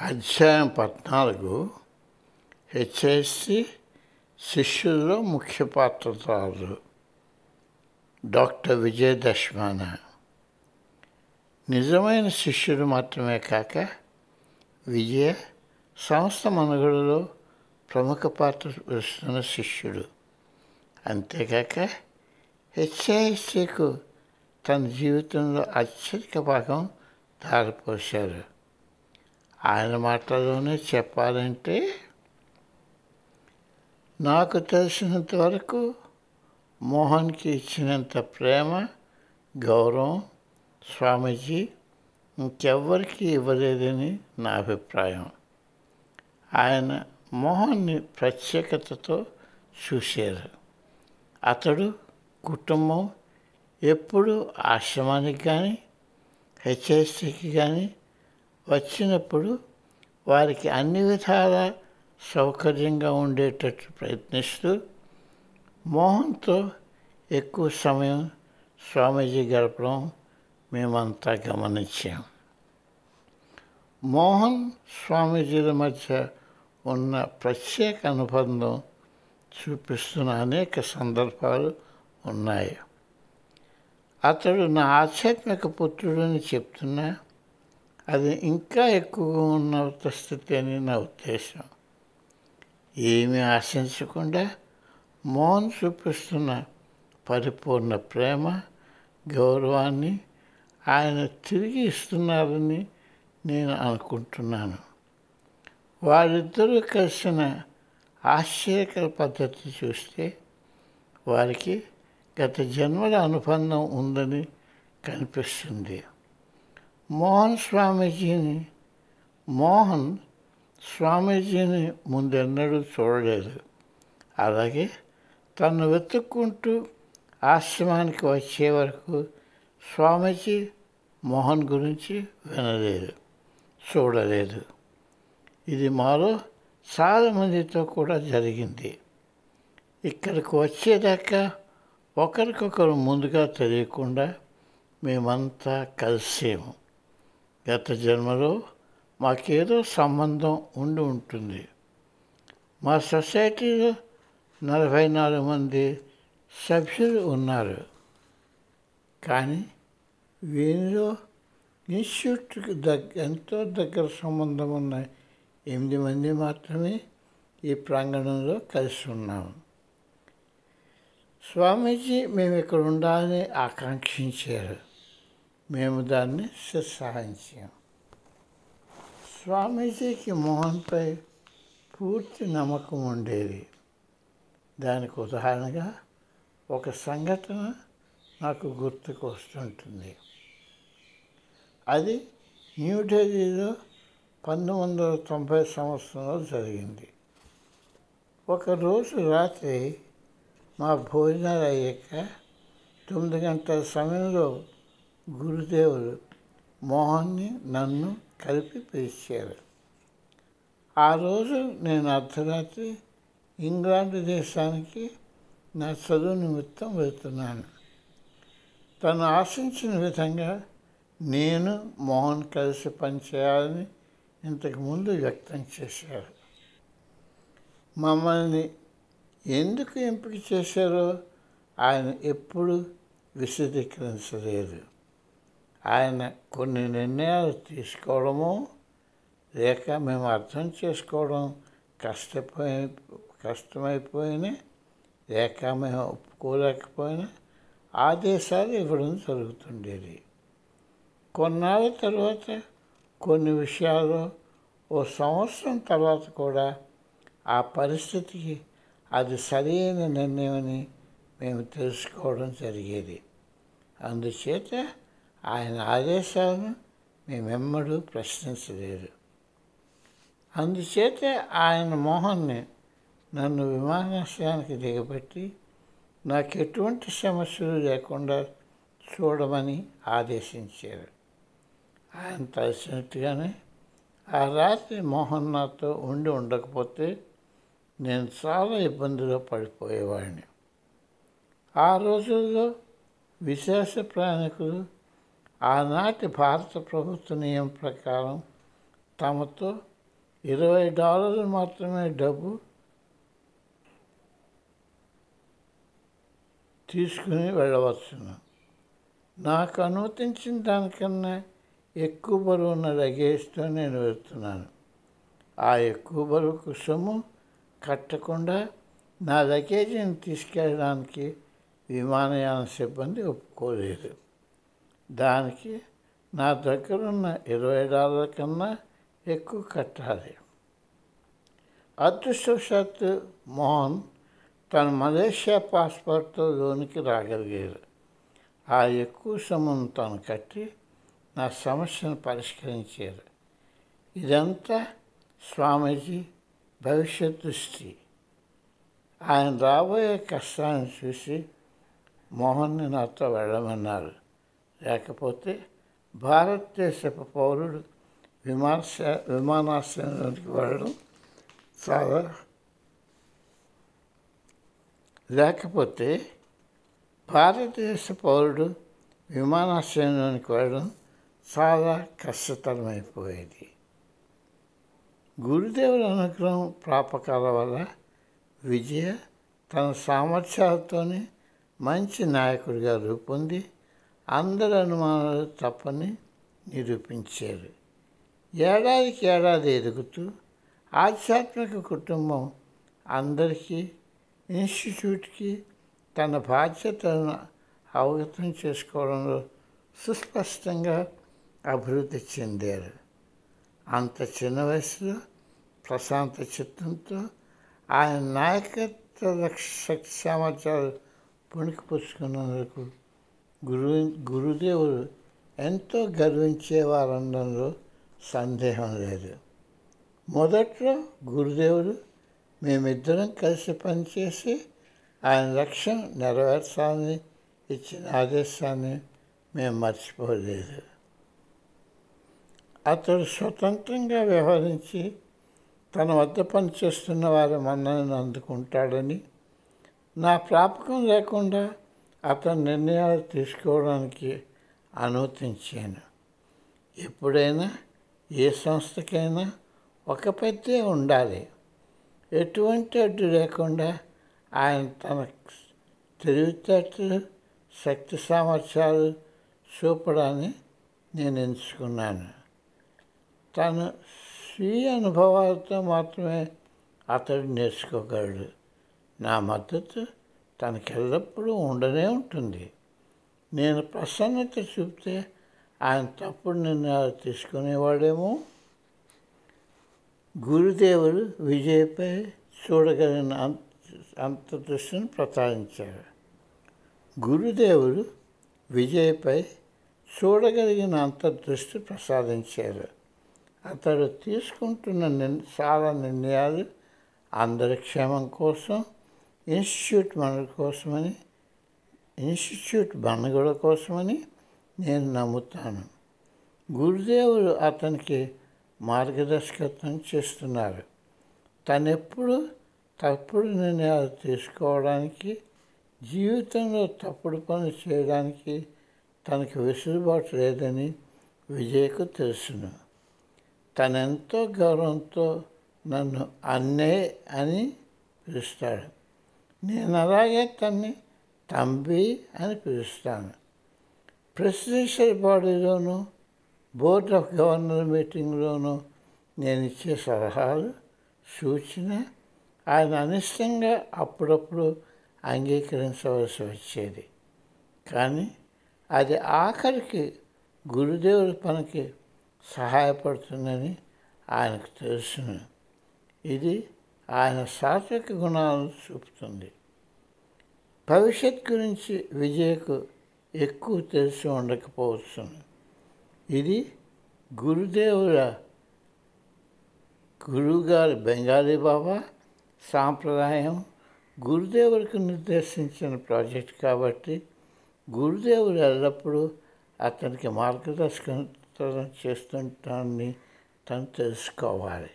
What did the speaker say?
అధ్యాయం పద్నాలుగు హెచ్ఐసి శిష్యుల్లో ముఖ్య పాత్రదారులు డాక్టర్ విజయదశమాన నిజమైన శిష్యుడు మాత్రమే కాక విజయ సంస్థ మనుగడలో ప్రముఖ పాత్ర వహిస్తున్న శిష్యుడు. అంతేకాక హెచ్ఐసికు తన జీవితంలో అత్యధిక భాగం దారిపోశారు ఆయన మాటలోనే చెప్పాలంటే నాకు తెలిసినంత వరకు మోహన్కి ఇచ్చినంత ప్రేమ గౌరవం స్వామీజీ ఇంకెవ్వరికి ఇవ్వలేదని నా అభిప్రాయం. ఆయన మోహన్ని ప్రత్యేకతతో చూశారు. అతడు కుటుంబం ఎప్పుడు ఆశ్రమానికి కానీ హెచ్ఎస్సికి కానీ వచ్చినప్పుడు వారికి అన్ని విధాల సౌకర్యంగా ఉండేటట్టు ప్రయత్నిస్తూ మోహన్తో ఎక్కువ సమయం స్వామీజీ గడపడం మేమంతా గమనించాం. మోహన్ స్వామీజీల మధ్య ఉన్న ప్రత్యేక అనుబంధం చూపిస్తున్న అనేక సందర్భాలు ఉన్నాయి. అతడు నా ఆధ్యాత్మిక పుత్రుడని చెప్తున్నా అది ఇంకా ఎక్కువగా ఉన్నత స్థితి అని నా ఉద్దేశం. ఏమీ ఆశించకుండా మోహన్ చూపిస్తున్న పరిపూర్ణ ప్రేమ గౌరవాన్ని ఆయన తిరిగి ఇస్తున్నారని నేను అనుకుంటున్నాను. వారిద్దరూ కలిసిన ఆశ్చర్యకర పద్ధతి చూస్తే వారికి గత జన్మల అనుబంధం ఉందని కనిపిస్తుంది. మోహన్ స్వామీజీని మోహన్ స్వామీజీని ముందెన్నడూ చూడలేదు. అలాగే తను వెతుక్కుంటూ ఆశ్రమానికి వచ్చే వరకు స్వామీజీ మోహన్ గురించి వినలేదు చూడలేదు. ఇది మాలో చాలామందితో కూడా జరిగింది. ఇక్కడికి వచ్చేదాకా ఒకరికొకరు ముందుగా తెలియకుండా మేమంతా కలిసేము. గత జన్మలో మాకేదో సంబంధం ఉండి ఉంటుంది. మా సొసైటీలో నలభై నాలుగు మంది సభ్యులు ఉన్నారు. కానీ వీరిలో ఇన్స్టిట్యూట్కి దగ్గ ఎంతో దగ్గర సంబంధం ఉన్న ఎనిమిది మంది మాత్రమే ఈ ప్రాంగణంలో కలిసి ఉన్నాము స్వామీజీ మేము ఇక్కడ ఉండాలని ఆకాంక్షించారు. మేము దాన్ని శిస్సాహించాం స్వామీజీకి మోహన్పై పూర్తి నమ్మకం ఉండేది. దానికి ఉదాహరణగా ఒక సంఘటన నాకు గుర్తుకు వస్తుంటుంది. అది న్యూఢిల్లీలో పంతొమ్మిది వందల తొంభై సంవత్సరంలో జరిగింది. ఒకరోజు రాత్రి మా భోజనాలు అయ్యాక తొమ్మిది గంటల సమయంలో గురుదేవులు మోహన్ని నన్ను కలిపి పిలిచారు. ఆ రోజు నేను అర్ధరాత్రి ఇంగ్లాండ్ దేశానికి నా చదువు నిమిత్తం వెళ్తున్నాను. తను ఆశించిన విధంగా నేను మోహన్ కలిసి పనిచేయాలని ఇంతకుముందు వ్యక్తం చేశారు. మమ్మల్ని ఎందుకు ఎంపిక చేశారో ఆయన ఎప్పుడు విశదీకరించలేదు. ఆయన కొన్ని నిర్ణయాలు తీసుకోవడము లేక మేము అర్థం చేసుకోవడం కష్టపోయి కష్టమైపోయినా లేక మేము ఒప్పుకోలేకపోయినా ఆదేశాలు ఇవ్వడం జరుగుతుండేది. కొన్నాళ్ళ తర్వాత కొన్ని విషయాలు ఓ సంవత్సరం తర్వాత కూడా ఆ పరిస్థితికి అది సరైన నిర్ణయం అని మేము తెలుసుకోవడం జరిగేది. అందుచేత ఆయన ఆదేశాలను మేమెమ్మడూ ప్రశ్నించలేదు. అందుచేత ఆయన మోహన్ని నన్ను విమానాశ్రయానికి దిగబెట్టి నాకు ఎటువంటి సమస్యలు లేకుండా చూడమని ఆదేశించారు. ఆయన తలసినట్టుగానే ఆ రాత్రి మోహన్ నాతో ఉండి ఉండకపోతే నేను చాలా ఇబ్బందిలో పడిపోయేవాడిని. ఆ రోజుల్లో విశేష ప్రయాణికులు ఆనాటి భారత ప్రభుత్వ నియమం ప్రకారం తమతో ఇరవై డాలర్లు మాత్రమే డబ్బు తీసుకుని వెళ్ళవచ్చును. నాకు అనుమతించిన దానికన్నా ఎక్కువ బరువున్న లగేజ్తో నేను వెళ్తున్నాను. ఆ ఎక్కువ బరువుకు సొమ్ము కట్టకుండా నా లగేజీని తీసుకెళ్ళడానికి విమానయాన సిబ్బంది ఒప్పుకోలేదు. దానికి నా దగ్గరున్న ఇరవై డాలర్ల కన్నా ఎక్కువ కట్టాలి. అదృష్టవశాత్తు మోహన్ తన మలేషియా పాస్పోర్ట్తో లోనికి రాగలిగారు ఆ ఎక్కువ సొమ్మును తాను కట్టి నా సమస్యను పరిష్కరించారు ఇదంతా స్వామీజీ భవిష్యత్ దృష్టి. ఆయన రాబోయే కష్టాన్ని చూసి మోహన్ని నాతో వెళ్ళమన్నారు. లేకపోతే భారతదేశపు పౌరుడు విమానాశ్ర విమానాశ్రయంలోనికి వెళ్ళడం చాలా లేకపోతే భారతదేశ పౌరుడు విమానాశ్రయంలోనికి వెళ్ళడం చాలా కష్టతరమైపోయేది. గురుదేవుల అనుగ్రహం ప్రాపకాల వల్ల విజయ తన సామర్థ్యాలతోనే మంచి నాయకుడిగా రూపొంది అందరి అనుమానాలు తప్పని నిరూపించారు. ఏడాదికి ఏడాది ఎదుగుతూ ఆధ్యాత్మిక కుటుంబం అందరికీ ఇన్స్టిట్యూట్కి తన బాధ్యతను అవగతం చేసుకోవడంలో సుస్పష్టంగా అభివృద్ధి చెందారు. అంత చిన్న వయసులో ప్రశాంత చిత్తంతో ఆయన నాయకత్వ శక్తి సామర్థ్యాలు పుణికిపుచ్చుకున్నందుకు గురు గురుదేవుడు ఎంతో గర్వించేవారనడంలో సందేహం లేదు. మొదట్లో గురుదేవుడు మేమిద్దరం కలిసి పనిచేసి ఆయన లక్ష్యం నెరవేర్చాలని ఇచ్చిన ఆదేశాన్ని మేము మర్చిపోలేదు. అతడు స్వతంత్రంగా వ్యవహరించి తన వద్ద పనిచేస్తున్న వారి మన్నని అందుకుంటాడని నా ప్రాపకం లేకుండా అతని నిర్ణయాలు తీసుకోవడానికి అనుమతించాను. ఎప్పుడైనా ఏ సంస్థకైనా ఒక పెద్దే ఉండాలి. ఎటువంటి అడ్డు లేకుండా ఆయన తన తెలివితేటలు శక్తి సామర్థ్యాలు చూపడాన్ని నేను ఎంచుకున్నాను. తను స్వీయ అనుభవాలతో మాత్రమే అతడు నేర్చుకోగలడు. నా మద్దతు తనకి ఎల్లప్పుడూ ఉండనే ఉంటుంది. నేను ప్రసన్నత చూపితే ఆయన తప్పుడు నిర్ణయాలు తీసుకునేవాడేమో. గురుదేవుడు విజయపై చూడగలిగిన అంత దృష్టిని ప్రసాదించారు గురుదేవుడు విజయ్పై చూడగలిగిన అంతర్దృష్టి దృష్టి ప్రసాదించారు అతడు తీసుకుంటున్న చాలా నిర్ణయాలు అందరి క్షేమం కోసం ఇన్స్టిట్యూట్ మన కోసమని ఇన్స్టిట్యూట్ మనుగడ కోసమని నేను నమ్ముతాను. గురుదేవుడు అతనికి మార్గదర్శకత్వం చేస్తున్నారు. తనెప్పుడు తప్పుడు నిర్ణయాలు తీసుకోవడానికి జీవితంలో తప్పుడు పనులు చేయడానికి తనకు వెసులుబాటు లేదని విజయ్కు తెలుసును. తనెంతో గౌరవంతో నన్ను అన్నే అని పిలుస్తాడు. నేను అలాగే తన్ని తంబి అని పిలుస్తాను. ప్రెసిడెన్షియల్ బాడీలోనూ బోర్డ్ ఆఫ్ గవర్నర్ మీటింగ్లోనూ నేను ఇచ్చే సలహాలు సూచన ఆయన అనిష్టంగా అప్పుడప్పుడు అంగీకరించవలసి వచ్చేది. కానీ అది ఆఖరికి గురుదేవుడి పనికి సహాయపడుతుందని ఆయనకు తెలుసును. ఇది ఆయన సాత్విక గుణాలను చూపుతుంది. భవిష్యత్ గురించి విజయకు ఎక్కువ తెలిసి ఉండకపోవచ్చు ఇది గురుదేవుల గురువుగారి బెంగాలీ బాబా సాంప్రదాయం. గురుదేవుడికి నిర్దేశించిన ప్రాజెక్ట్ కాబట్టి గురుదేవుడు ఎల్లప్పుడూ అతనికి మార్గదర్శకం చేస్తుంటాన్ని తను తెలుసుకోవాలి.